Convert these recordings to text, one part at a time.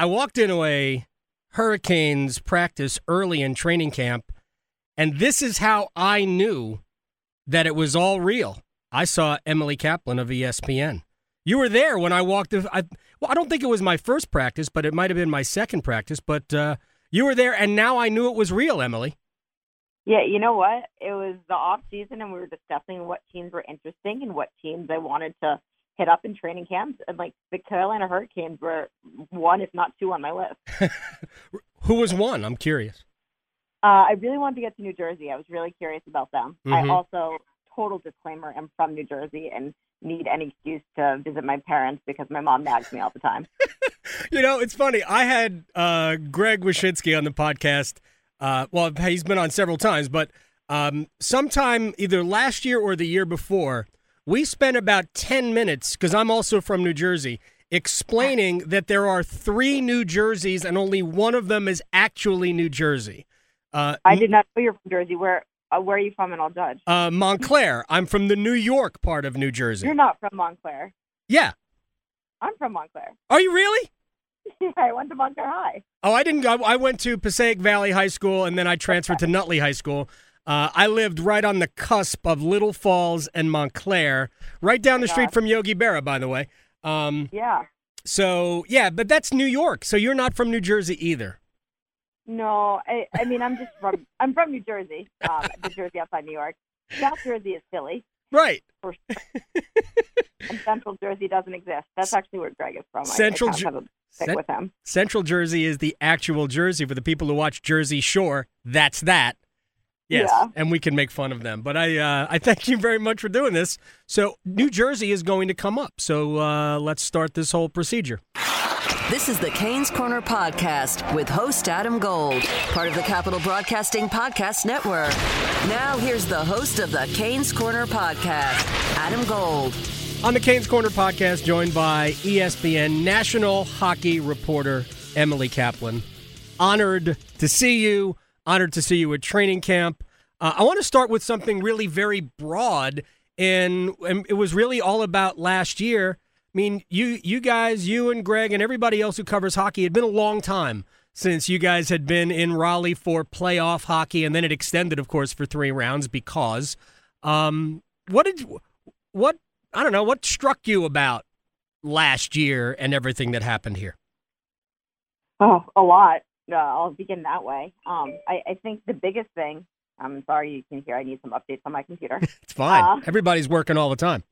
I walked into a Hurricanes practice early in training camp, and this is how I knew that it was all real. I saw Emily Kaplan of ESPN. You were there when I walked. I, well, I don't think it was my first practice, but it might have been my second practice. But uh, you were there, and now I knew it was real, Emily. Yeah, you know what? It was the off season, and we were discussing what teams were interesting and what teams I wanted to hit up in training camps. And like the Carolina Hurricanes were one, if not two, on my list. Who was one? I'm curious. Uh, I really wanted to get to New Jersey. I was really curious about them. Mhm. I also, total disclaimer, am from New Jersey and need any excuse to visit my parents because my mom nags me all the time. You know, it's funny. I had uh, Greg Wyshynski on the podcast. Uh, well, he's been on several times, but um, sometime either last year or the year before, we spent about 10 minutes, because I'm also from New Jersey, explaining that there are three New Jerseys and only one of them is actually New Jersey. Uh, I did not know you're from Jersey. Where uh, where are you from? And I'll judge. uh, Montclair. I'm from the New York part of New Jersey. You're not from Montclair. Yeah. I'm from Montclair. Are you really? I went to Montclair High. Oh, I didn't go. I went to Passaic Valley High School and then I transferred to Nutley High School. Uh, I lived right on the cusp of Little Falls and Montclair, right down the street from Yogi Berra, by the way. Um, Yeah. so, yeah, but that's New York. So you're not from New Jersey either. No, I, I mean I'm just from I'm from New Jersey, um, New Jersey outside New York. South Jersey is Philly, Right. sure. and Central Jersey doesn't exist. That's actually where Greg is from. Central I, kind of have a stick Cent- with him. Central Jersey is the actual Jersey for the people who watch Jersey Shore. That's that. Yes, Yeah. and we can make fun of them. But I, uh, I thank you very much for doing this. So New Jersey is going to come up. So uh, let's start this whole procedure. This is the Canes Corner Podcast with host Adam Gold, part of the Capital Broadcasting Podcast Network. Now, here's the host of the Canes Corner Podcast, Adam Gold. On the Canes Corner podcast, joined by ESPN national hockey reporter Emily Kaplan. Honored to see you. Honored to see you at training camp. Uh, I want to start with something really very broad, and, and it was really all about last year. I mean, you you guys, you and Greg and everybody else who covers hockey, it had been a long time since you guys had been in Raleigh for playoff hockey, and then it extended, of course, for three rounds because. Um, what did what I don't know what struck you about last year and everything that happened here. Oh, a lot. Uh, I'll begin that way. Um, I, I think the biggest thing. I'm sorry you can hear. I need some updates on my computer. It's fine. Uh, Everybody's working all the time.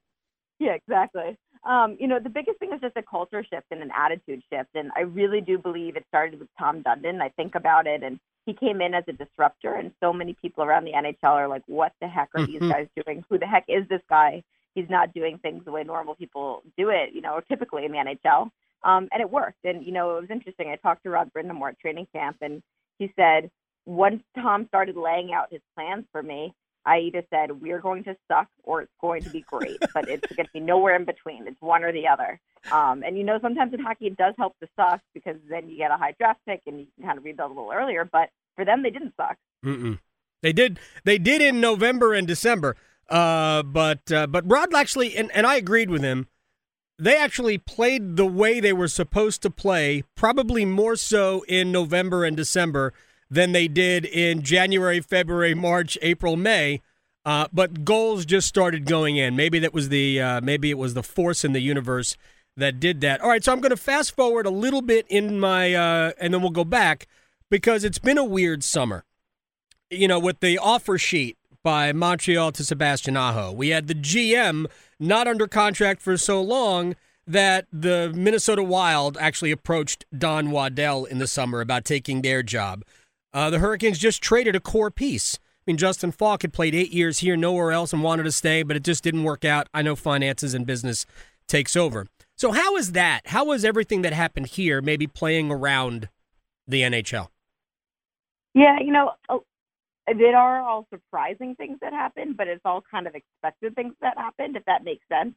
Yeah, exactly. Um, you know, the biggest thing is just a culture shift and an attitude shift. And I really do believe it started with Tom Dundon. I think about it, and he came in as a disruptor, and so many people around the NHL are like, what the heck are these Mhm. guys doing? Who the heck is this guy? He's not doing things the way normal people do it, you know, or typically in the NHL. Um, and it worked. And, you know, it was interesting. I talked to Rod Brind'Amour at training camp, and he said, once Tom started laying out his plans for me, I either said we're going to suck or it's going to be great, but it's going to be nowhere in between. It's one or the other. Um, and you know, sometimes in hockey it does help to suck because then you get a high draft pick and you can kind of rebuild a little earlier. But for them, they didn't suck. Mm-mm. They did. They did in November and December. Uh, but uh, but Rod actually, and, and I agreed with him. They actually played the way they were supposed to play, probably more so in November and December than they did in January, February, March, April, May. Uh, but goals just started going in. Maybe that was the uh, maybe it was the force in the universe that did that. All right, so I'm going to fast forward a little bit in my, uh, and then we'll go back because it's been a weird summer. You know, with the offer sheet by Montreal to Sebastian Aho, we had the GM not under contract for so long that the Minnesota Wild actually approached Don Waddell in the summer about taking their job. Uh, the Hurricanes just traded a core piece. I mean, Justin Faulk had played eight years here, nowhere else, and wanted to stay, but it just didn't work out. I know finances and business takes over. So, how is that? How is everything that happened here maybe playing around the NHL? Yeah, you know, there are all surprising things that happen, but it's all kind of expected things that happened, if that makes sense.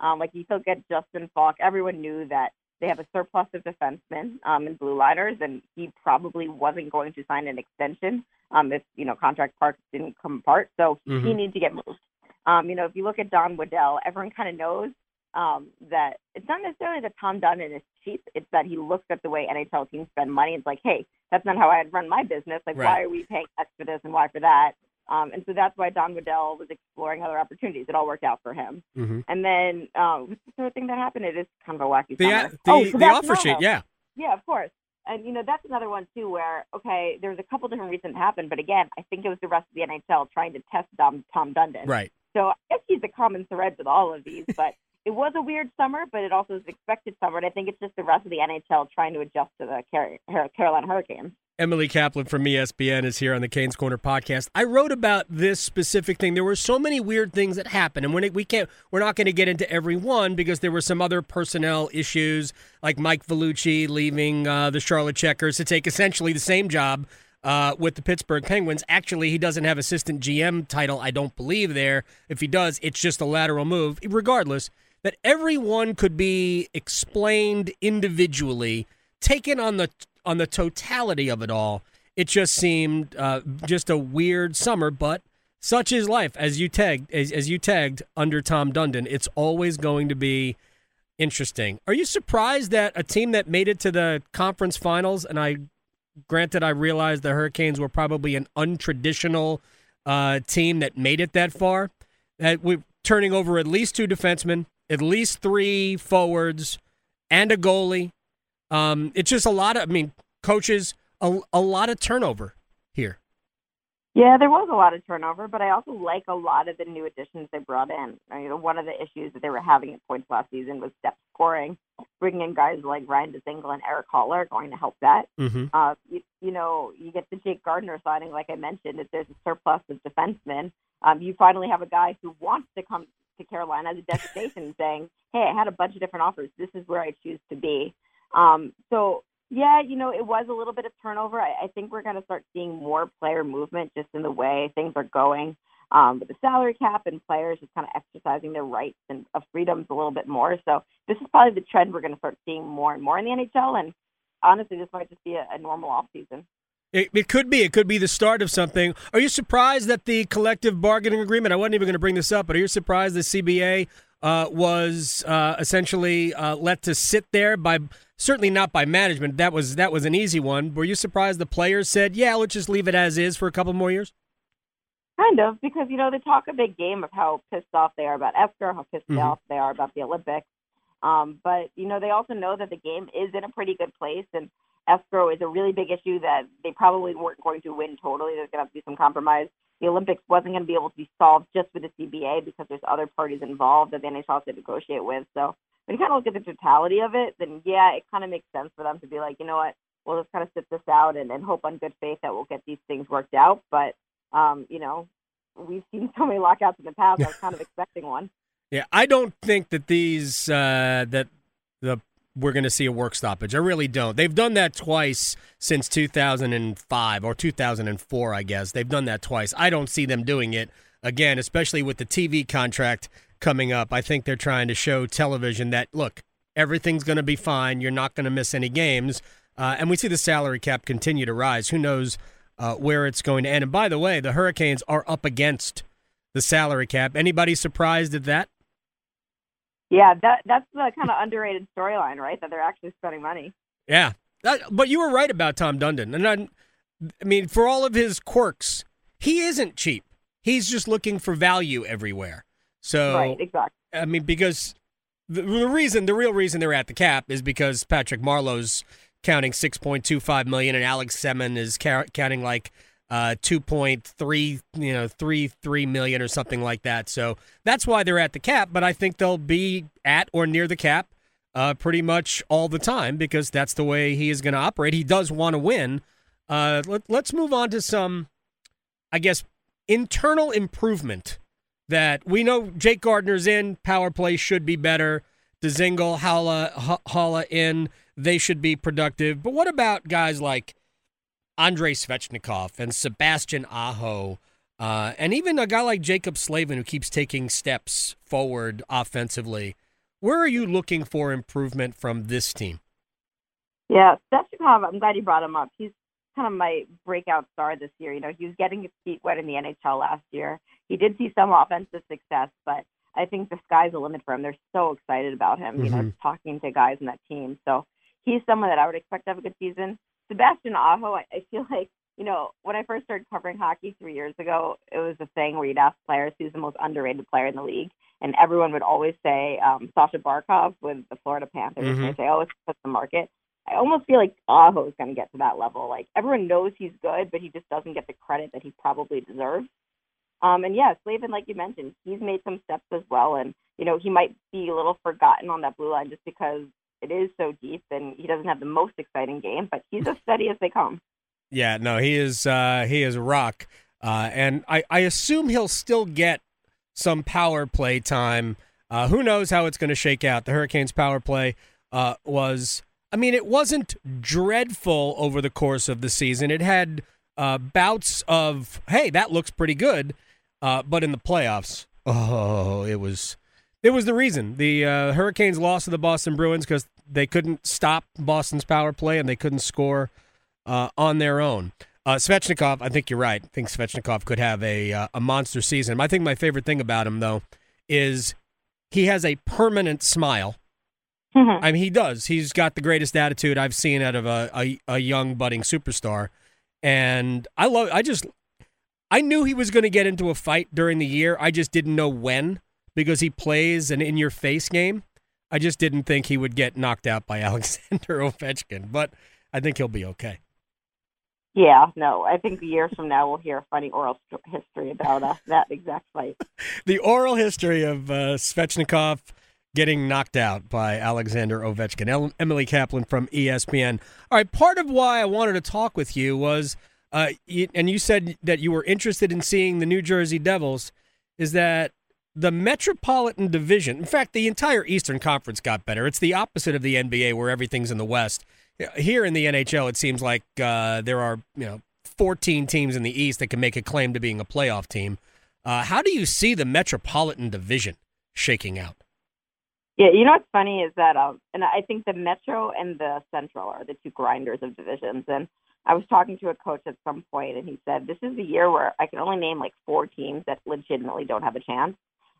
Um, like you still get Justin Faulk, Everyone knew that they have a surplus of defensemen um, in blue liners, and he probably wasn't going to sign an extension um, if you know contract parts didn't come apart. So mm-hmm. he needed to get moved. Um, you know, if you look at Don Waddell, everyone kind of knows um, that it's not necessarily that Tom Dundon is cheap. It's that he looks at the way NHL teams spend money. It's like, hey, that's not how I'd run my business. Like, right. why are we paying X for this and why for that? Um, and so that's why Don Waddell was exploring other opportunities. It all worked out for him. Mm-hmm. And then um, what's the third thing that happened? It is kind of a wacky. The, uh, the, oh, so the offer sheet, yeah. Yeah, of course. And you know that's another one too, where okay, there was a couple different reasons it happened, but again, I think it was the rest of the NHL trying to test Tom Tom Dundon. Right. So I guess he's a common thread with all of these, but it was a weird summer, but it also was expected summer. And I think it's just the rest of the NHL trying to adjust to the Carolina Hurricanes. Emily Kaplan from ESPN is here on the Canes Corner podcast. I wrote about this specific thing. There were so many weird things that happened, and it, we can't, we're not going to get into every one because there were some other personnel issues, like Mike Vellucci leaving uh, the Charlotte Checkers to take essentially the same job uh, with the Pittsburgh Penguins. Actually, he doesn't have assistant GM title, I don't believe. There, if he does, it's just a lateral move. Regardless, that everyone could be explained individually, taken on the on the totality of it all, it just seemed uh, just a weird summer. But such is life. As you tagged, as, as you tagged under Tom Dundon, it's always going to be interesting. Are you surprised that a team that made it to the conference finals, and I, granted, I realized the Hurricanes were probably an untraditional uh, team that made it that far, that we're turning over at least two defensemen, at least three forwards, and a goalie um, it's just a lot of, I mean, coaches, a, a lot of turnover here. Yeah, there was a lot of turnover, but I also like a lot of the new additions they brought in. I mean, one of the issues that they were having at points last season was depth scoring. Bringing in guys like Ryan Dzingel and Erik Haula are going to help that. Mm-hmm. Uh, you, you know, you get the Jake Gardiner signing, like I mentioned, if there's a surplus of defensemen, um, you finally have a guy who wants to come to Carolina as a destination saying, hey, I had a bunch of different offers. This is where I choose to be. Um, so yeah, you know, it was a little bit of turnover. I, I think we're going to start seeing more player movement just in the way things are going um, with the salary cap and players just kind of exercising their rights and of freedoms a little bit more. So this is probably the trend we're going to start seeing more and more in the NHL. And honestly, this might just be a, a normal off season. It, it, could be. It could be the start of something. Are you surprised that the collective bargaining agreement? I wasn't even going to bring this up, but are you surprised the CBA uh, was uh, essentially uh, let to sit there by certainly not by management. That was that was an easy one. Were you surprised the players said, "Yeah, let's just leave it as is for a couple more years"? Kind of, because you know they talk a big game of how pissed off they are about escrow, how pissed mm-hmm. off they are about the Olympics. Um, but you know they also know that the game is in a pretty good place, and escrow is a really big issue that they probably weren't going to win totally. There's going to have to be some compromise. The Olympics wasn't going to be able to be solved just with the CBA because there's other parties involved that the NHL has to negotiate with. So when you kind of look at the totality of it, then yeah, it kind of makes sense for them to be like, you know what, we'll just kind of sit this out and, and hope on good faith that we'll get these things worked out. But um, you know, we've seen so many lockouts in the past. I was kind of expecting one. Yeah, I don't think that these uh, that the we're going to see a work stoppage. I really don't. They've done that twice since 2005 or 2004, I guess. They've done that twice. I don't see them doing it again, especially with the TV contract coming up. I think they're trying to show television that, look, everything's going to be fine. You're not going to miss any games. Uh, and we see the salary cap continue to rise. Who knows uh, where it's going to end? And by the way, the Hurricanes are up against the salary cap. Anybody surprised at that? Yeah, that that's the kind of underrated storyline, right? That they're actually spending money. Yeah, that, but you were right about Tom Dundon, and I, I mean, for all of his quirks, he isn't cheap. He's just looking for value everywhere. So, right, exactly. I mean, because the, the reason, the real reason they're at the cap is because Patrick Marleau's counting 6.25 million and Alex Semin is ca- counting like uh, 2.3 you know 3 3 million or something like that. So that's why they're at the cap, but I think they'll be at or near the cap uh, pretty much all the time because that's the way he is going to operate. He does want to win. Uh, let, let's move on to some I guess internal improvement that we know Jake Gardiner's in, power play should be better. Dzingel, Haula, Haula in. They should be productive. But what about guys like Andrei Svechnikov and Sebastian Aho, uh, and even a guy like Jaccob Slavin who keeps taking steps forward offensively? Where are you looking for improvement from this team? Yeah, Svechnikov, I'm glad you brought him up. He's kind of my breakout star this year. You know, he was getting his feet wet in the NHL last year. He did see some offensive success, but I think the sky's the limit for him. They're so excited about him, you mm-hmm. know, talking to guys in that team. So he's someone that I would expect to have a good season. Sebastian Aho, I, I feel like, you know, when I first started covering hockey three years ago, it was a thing where you'd ask players who's the most underrated player in the league. And everyone would always say um, Sasha Barkov with the Florida Panthers. Mm-hmm. They say, oh, it's just the market. I almost feel like Aho is going to get to that level. Like everyone knows he's good, but he just doesn't get the credit that he probably deserves. Um, and yeah, Slavin, like you mentioned, he's made some steps as well, and you know he might be a little forgotten on that blue line just because it is so deep, and he doesn't have the most exciting game, but he's as steady as they come. Yeah, no, he is. Uh, he is a rock, uh, and I, I assume he'll still get some power play time. Uh, who knows how it's going to shake out? The Hurricanes' power play uh, was I mean, it wasn't dreadful over the course of the season. It had uh, bouts of, hey, that looks pretty good, uh, but in the playoffs, oh, it was it was the reason the uh, Hurricanes lost to the Boston Bruins because they couldn't stop Boston's power play and they couldn't score uh, on their own. Uh, Svechnikov, I think you're right. I think Svechnikov could have a uh, a monster season. I think my favorite thing about him though is he has a permanent smile Mm-hmm. I mean, he does. He's got the greatest attitude I've seen out of a, a, a young budding superstar, and I love. I just, I knew he was going to get into a fight during the year. I just didn't know when because he plays an in-your-face game. I just didn't think he would get knocked out by Alexander Ovechkin, but I think he'll be okay. Yeah, no, I think years from now we'll hear a funny oral history about uh, that exact fight. the oral history of uh, Svechnikov getting knocked out by Alexander Ovechkin. El- Emily Kaplan from ESPN. All right, part of why I wanted to talk with you was, uh, you, and you said that you were interested in seeing the New Jersey Devils, is that the Metropolitan Division, in fact, the entire Eastern Conference got better. It's the opposite of the NBA where everything's in the West. Here in the NHL, it seems like uh, there are you know 14 teams in the East that can make a claim to being a playoff team. Uh, how do you see the Metropolitan Division shaking out? Yeah, you know what's funny is that, um, and I think the Metro and the Central are the two grinders of divisions. And I was talking to a coach at some point, and he said, "This is the year where I can only name like four teams that legitimately don't have a chance."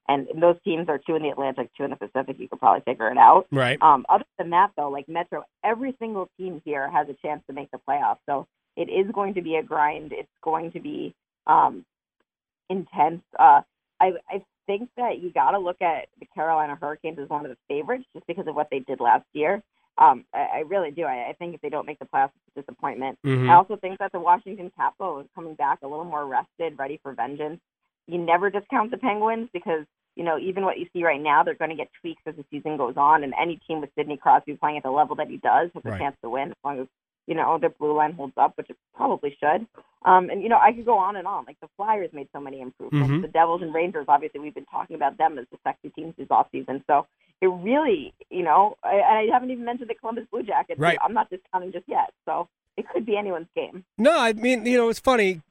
And those teams are two in the Atlantic, two in the Pacific. You could probably figure it out. Right. Um, other than that, though, like Metro, every single team here has a chance to make the playoffs. So it is going to be a grind. It's going to be um, intense. Uh, I, I think that you got to look at the Carolina Hurricanes as one of the favorites just because of what they did last year. Um, I, I really do. I, I think if they don't make the playoffs, it's a disappointment. Mm-hmm. I also think that the Washington Capitals coming back a little more rested, ready for vengeance. You never discount the Penguins because you know even what you see right now, they're going to get tweaks as the season goes on, and any team with Sidney Crosby playing at the level that he does has a right. chance to win as long as you know, their blue line holds up, which it probably should. Um, and you know, I could go on and on. Like the Flyers made so many improvements. Mm-hmm. The Devils and Rangers, obviously, we've been talking about them as the sexy teams this off season. So it really, you know, I, I haven't even mentioned the Columbus Blue Jackets. Right. I'm not discounting just yet. So it could be anyone's game. No, I mean, you know, it's funny.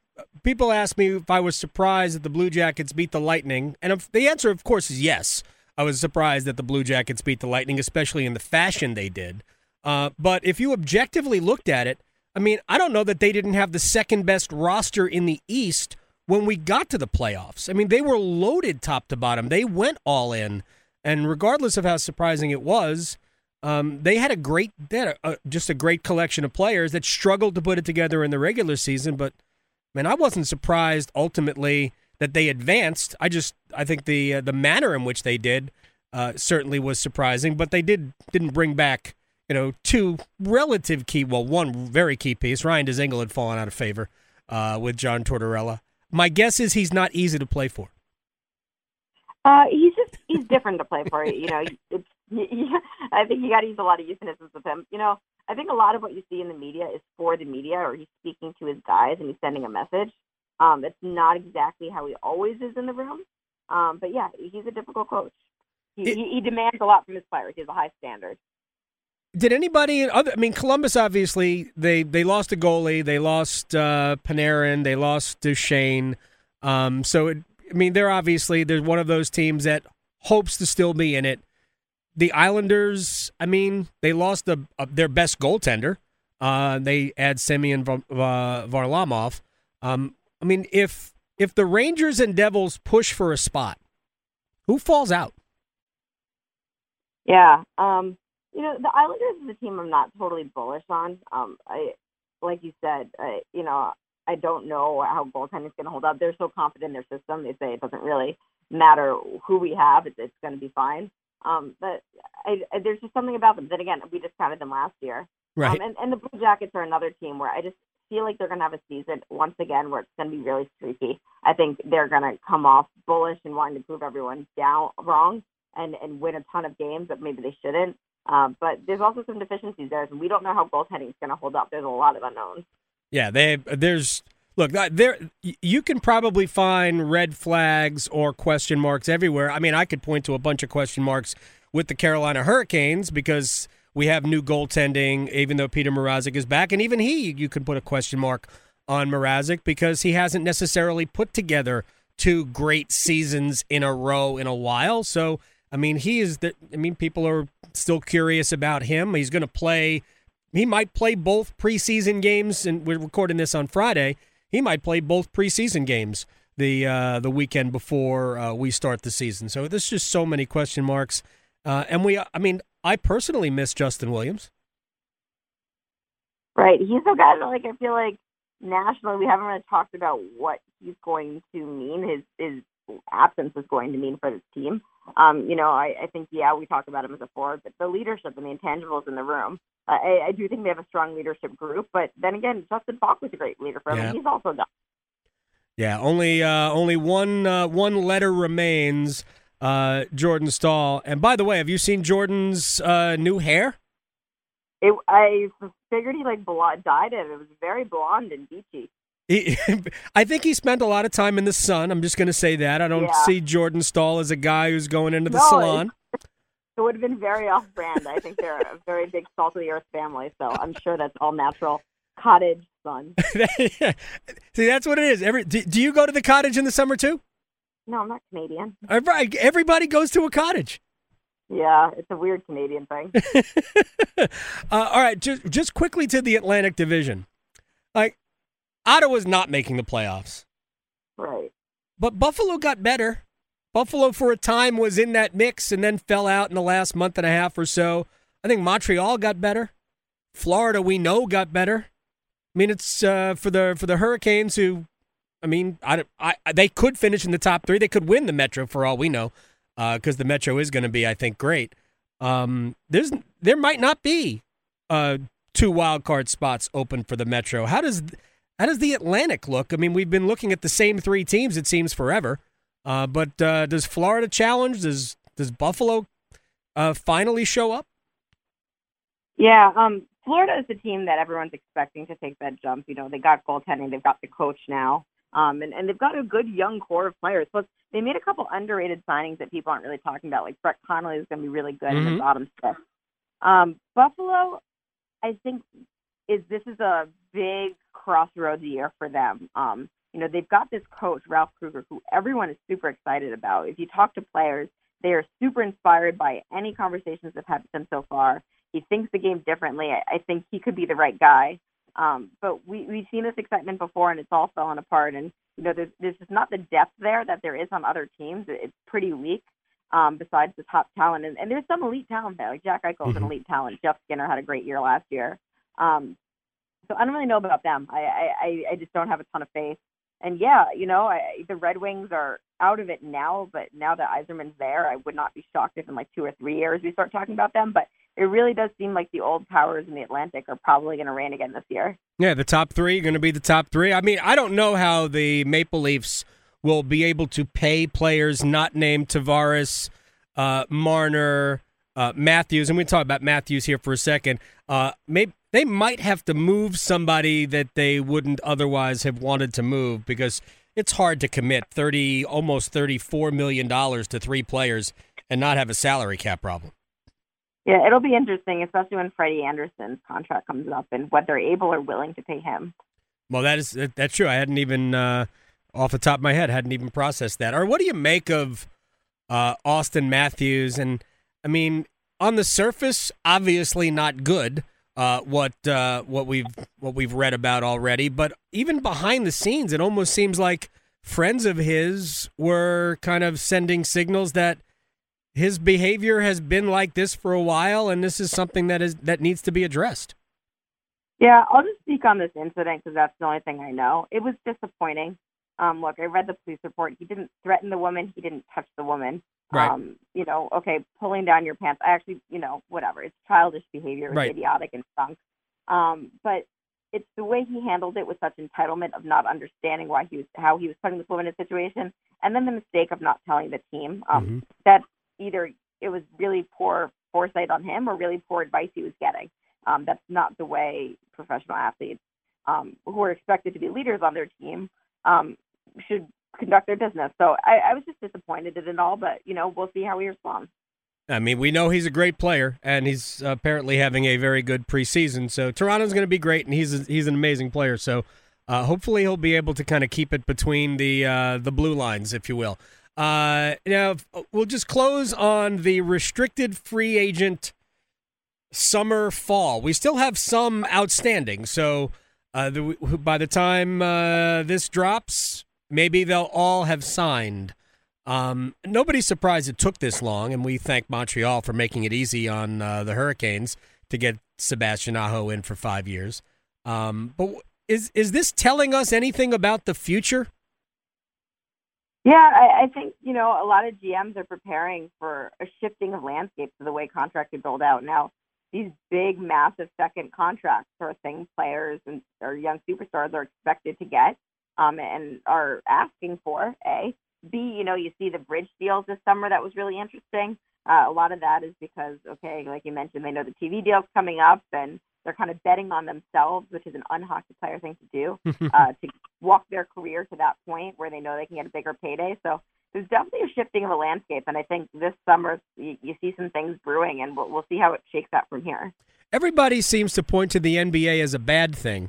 People ask me if I was surprised that the Blue Jackets beat the Lightning, and the answer, of course, is yes. I was surprised that the Blue Jackets beat the Lightning, especially in the fashion they did. Uh, but if you objectively looked at it, I mean, I don't know that they didn't have the second best roster in the East when we got to the playoffs. I mean, they were loaded top to bottom. They went all in, and regardless of how surprising it was, um, they had a great, they had a, a, just a great collection of players that struggled to put it together in the regular season. But man, I wasn't surprised ultimately that they advanced. I just, I think the uh, the manner in which they did uh, certainly was surprising. But they did didn't bring back you know, two relative key, well, one very key piece. Ryan Dzingel had fallen out of favor uh, with John Tortorella. My guess is he's not easy to play for. Uh, he's just he's different to play for. You know, it's, I think you got to use a lot of euphemisms with him. You know, I think a lot of what you see in the media is for the media, or he's speaking to his guys and he's sending a message. Um, it's not exactly how he always is in the room. Um, but yeah, he's a difficult coach. He, he, he demands a lot from his players. He has a high standard. Did anybody other? I mean, Columbus obviously they they lost a goalie, they lost uh, Panarin, they lost Duchene. Um, so it, I mean, they're obviously they're one of those teams that hopes to still be in it. The Islanders, I mean, they lost the, uh, their best goaltender. Uh, they add Semyon Varlamov. Um, I mean, if if the Rangers and Devils push for a spot, who falls out? Yeah, um, you know, the Islanders is a team I'm not totally bullish on. Um, I, like you said, I, you know, I don't know how goaltending is going to hold up. They're so confident in their system. They say it doesn't really matter who we have; it's, it's going to be fine. Um, but I, I, there's just something about them. Then again, we discounted them last year. Right. Um, and, and the Blue Jackets are another team where I just feel like they're going to have a season once again where it's going to be really streaky. I think they're going to come off bullish and wanting to prove everyone down wrong and and win a ton of games that maybe they shouldn't. Uh, but there's also some deficiencies there, and we don't know how goaltending is going to hold up. There's a lot of unknowns. Yeah, they there's look there. You can probably find red flags or question marks everywhere. I mean, I could point to a bunch of question marks with the Carolina Hurricanes because we have new goaltending, even though Peter Mrazek is back, and even he, you could put a question mark on Mrazek because he hasn't necessarily put together two great seasons in a row in a while. So, I mean, he is. I mean, people are still curious about him. He's going to play. He might play both preseason games, and we're recording this on Friday. He might play both preseason games the uh, the weekend before uh, we start the season. So there's just so many question marks. Uh, and we, I mean, I personally miss Justin Williams. Right. He's so good. Like I feel like nationally we haven't really talked about what he's going to mean. His his absence is going to mean for this team. Um, you know, I, I think yeah, we talk about him as a forward, but the leadership and the intangibles in the room. I, I do think they have a strong leadership group, but then again, Justin Faulk was a great leader for them, Yeah. He's also done. Yeah, only uh, only one uh, one letter remains uh, Jordan Staal. And by the way, have you seen Jordan's uh, new hair? It, I figured he like blonde, dyed it. It was very blonde and beachy. He, I think he spent a lot of time in the sun. I'm just going to say that. I don't yeah. see Jordan Staal as a guy who's going into the no, salon. It, would have been very off brand. I think they're a very big salt of the earth family, so I'm sure that's all natural cottage sun. See, that's what it is. Every do, do you go to the cottage in the summer too? No, I'm not Canadian. Right. Everybody goes to a cottage. Yeah, it's a weird Canadian thing. uh, all right, just just quickly to the Atlantic Division. Like Ottawa's not making the playoffs. Right. But Buffalo got better. Buffalo for a time was in that mix and then fell out in the last month and a half or so. I think Montreal got better. Florida we know got better. I mean, it's uh, for the for the Hurricanes who I mean, I, I, they could finish in the top three. They could win the Metro for all we know, because uh, the Metro is going to be, I think, great. Um, there's there might not be uh, two wild card spots open for the Metro. How does how does the Atlantic look? I mean, we've been looking at the same three teams. It seems forever. Uh, but uh, does Florida challenge? Does does Buffalo uh, finally show up? Yeah, um, Florida is the team that everyone's expecting to take that jump. You know, they got goaltending, they've got the coach now. Um, and, and they've got a good young core of players. Plus, they made a couple underrated signings that people aren't really talking about. Like Brett Connolly is going to be really good mm-hmm. in the bottom six. Um, Buffalo, I think, is this is a big crossroads year for them. Um, you know, they've got this coach Ralph Krueger, who everyone is super excited about. If you talk to players, they are super inspired by any conversations they've had with him so far. He thinks the game differently. I, I think he could be the right guy. Um, but we we've seen this excitement before, and it's all fallen apart. And you know, there's there's just not the depth there that there is on other teams. It's pretty weak. Um, besides the top talent, and, and there's some elite talent there. Like Jack Eichel's mm-hmm. an elite talent. Jeff Skinner had a great year last year. Um, so I don't really know about them. I, I I just don't have a ton of faith. And yeah, you know, I, the Red Wings are out of it now, but now that Yzerman's there, I would not be shocked if in like two or three years we start talking about them. But it really does seem like the old powers in the Atlantic are probably going to reign again this year. Yeah, the top three are going to be the top three. I mean, I don't know how the Maple Leafs will be able to pay players not named Tavares, uh, Marner, uh, Matthews, and we talk about Matthews here for a second. Uh, maybe they might have to move somebody that they wouldn't otherwise have wanted to move because it's hard to commit thirty, almost thirty-four million dollars to three players and not have a salary cap problem. Yeah, it'll be interesting, especially when Freddie Andersen's contract comes up and what they're able or willing to pay him. Well, that is that's true. I hadn't even uh, off the top of my head hadn't even processed that. Or what do you make of uh, Auston Matthews? And I mean, on the surface, obviously not good. Uh, what uh, what we've what we've read about already, but even behind the scenes, it almost seems like friends of his were kind of sending signals that his behavior has been like this for a while, and this is something that is that needs to be addressed. Yeah, I'll just speak on this incident because that's the only thing I know. It was disappointing. Um, look, I read the police report. He didn't threaten the woman. He didn't touch the woman. Right. Um, you know, okay, pulling down your pants. I actually, you know, whatever. It's childish behavior. It's Right. idiotic and stunk. Um, but it's the way he handled it with such entitlement of not understanding why he was how he was putting this woman in a situation, and then the mistake of not telling the team. Um, Mhm. That either it was really poor foresight on him or really poor advice he was getting. Um, that's not the way professional athletes um, who are expected to be leaders on their team um, should conduct their business. So I, I was just disappointed in it all, but you know we'll see how he responds. I mean, we know he's a great player, and he's apparently having a very good preseason. So Toronto's going to be great, and he's a, he's an amazing player. So uh, hopefully he'll be able to kind of keep it between the uh, the blue lines, if you will. Uh, now we'll just close on the restricted free agent summer fall. We still have some outstanding, so uh, the, by the time uh, this drops, maybe they'll all have signed. Um, nobody's surprised it took this long, and we thank Montreal for making it easy on uh, the Hurricanes to get Sebastian Aho in for five years. Um, but is is this telling us anything about the future? Yeah, I, I think you know a lot of GMs are preparing for a shifting of landscapes to the way contracts are built out now. These big, massive second contracts are things players and or young superstars are expected to get um, and are asking for. A, B, you know, you see the bridge deals this summer that was really interesting. Uh, a lot of that is because, okay, like you mentioned, they know the TV deal's coming up and they're kind of betting on themselves, which is an unhockey player thing to do, uh, to walk their career to that point where they know they can get a bigger payday. So there's definitely a shifting of the landscape, and I think this summer you, you see some things brewing, and we'll, we'll see how it shakes out from here. Everybody seems to point to the NBA as a bad thing,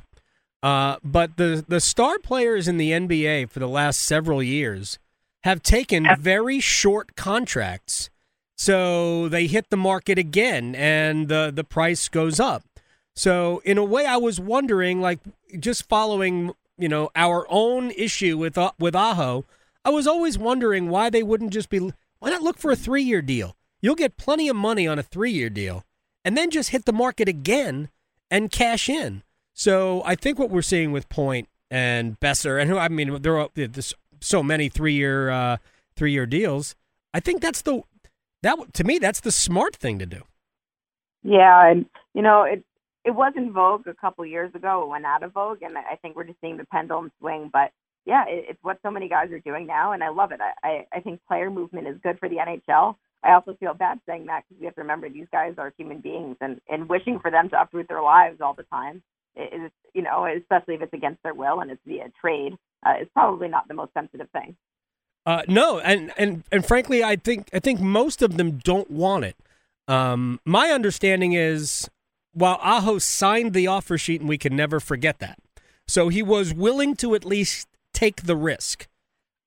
uh, but the the star players in the NBA for the last several years have taken very short contracts, so they hit the market again, and the the price goes up. So in a way, I was wondering, like, just following, you know, our own issue with uh, with Aho, I was always wondering why they wouldn't just be. Why not look for a three year deal? You'll get plenty of money on a three year deal, and then just hit the market again and cash in. So I think what we're seeing with Point and Boeser, and who I mean, there are so many three year uh, three year deals. I think that's the that to me that's the smart thing to do. Yeah, and you know it it was in vogue a couple years ago. It went out of vogue, and I think we're just seeing the pendulum swing. But yeah, it, it's what so many guys are doing now, and I love it. I, I I think player movement is good for the NHL. I also feel bad saying that because we have to remember these guys are human beings, and and wishing for them to uproot their lives all the time is you know especially if it's against their will and it's via trade uh, is probably not the most sensitive thing. Uh, no, and, and and frankly, I think I think most of them don't want it. Um, my understanding is, while Aho signed the offer sheet, and we can never forget that, so he was willing to at least take the risk.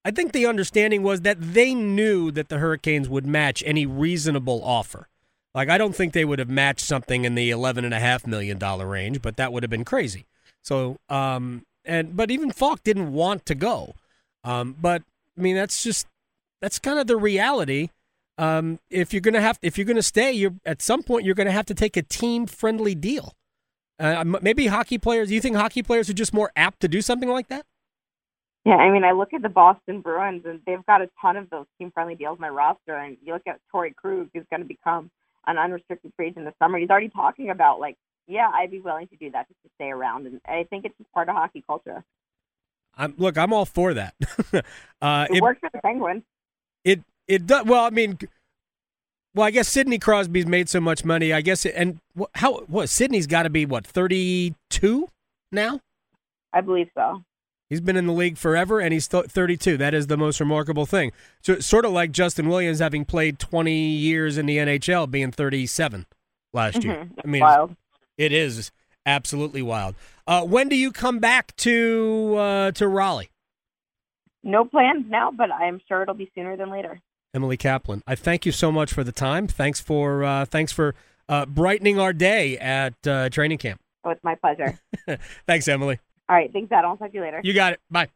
I think the understanding was that they knew that the Hurricanes would match any reasonable offer. Like I don't think they would have matched something in the eleven and a half million dollar range, but that would have been crazy. So, um, and but even Faulk didn't want to go. Um, but I mean, that's just that's kind of the reality. Um, if you're gonna have, if you're gonna stay, you're at some point you're gonna have to take a team friendly deal. Uh, maybe hockey players. Do you think hockey players are just more apt to do something like that? Yeah, I mean, I look at the Boston Bruins, and they've got a ton of those team-friendly deals on their roster. And you look at Torrey Krug, who's going to become an unrestricted free agent this summer. He's already talking about like, yeah, I'd be willing to do that just to stay around. And I think it's just part of hockey culture. I'm, look, I'm all for that. uh, It, it, works for the Penguins. it it does. Well, I mean, well, I guess Sidney Crosby's made so much money. I guess, it, and how what Sidney's got to be what 32 now. I believe so. He's been in the league forever, and he's 32. That is the most remarkable thing. So it's sort of like Justin Williams having played 20 years in the NHL, being 37 last Mm-hmm. year. I mean, Wild. it is absolutely wild. Uh, when do you come back to uh, to Raleigh? No plans now, but I'm sure it'll be sooner than later. Emily Kaplan, I thank you so much for the time. Thanks for uh, thanks for uh, brightening our day at uh, training camp. Oh, it's my pleasure. Thanks, Emily. All right, thanks, Adam. I'll talk to you later. You got it. Bye.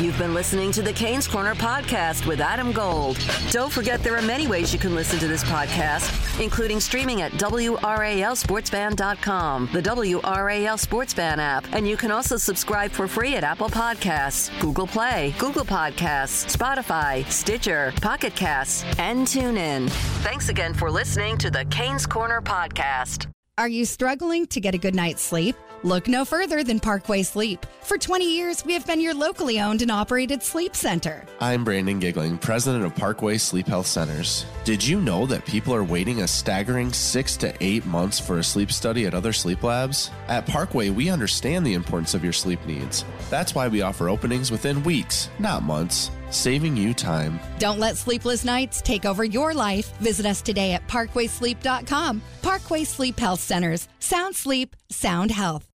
You've been listening to the Canes Corner podcast with Adam Gold. Don't forget there are many ways you can listen to this podcast, including streaming at WRALSportsFan.com, the WRAL Sportsfan app, and you can also subscribe for free at Apple Podcasts, Google Play, Google Podcasts, Spotify, Stitcher, Pocket Casts, and TuneIn. Thanks again for listening to the Canes Corner podcast. Are you struggling to get a good night's sleep? Look no further than Parkway Sleep. For 20 years, we have been your locally owned and operated sleep center. I'm Brandon Giggling, president of Parkway Sleep Health Centers. Did you know that people are waiting a staggering six to eight months for a sleep study at other sleep labs? At Parkway, we understand the importance of your sleep needs. That's why we offer openings within weeks, not months, saving you time. Don't let sleepless nights take over your life. Visit us today at parkwaysleep.com. Parkway Sleep Health Centers. Sound sleep, sound health.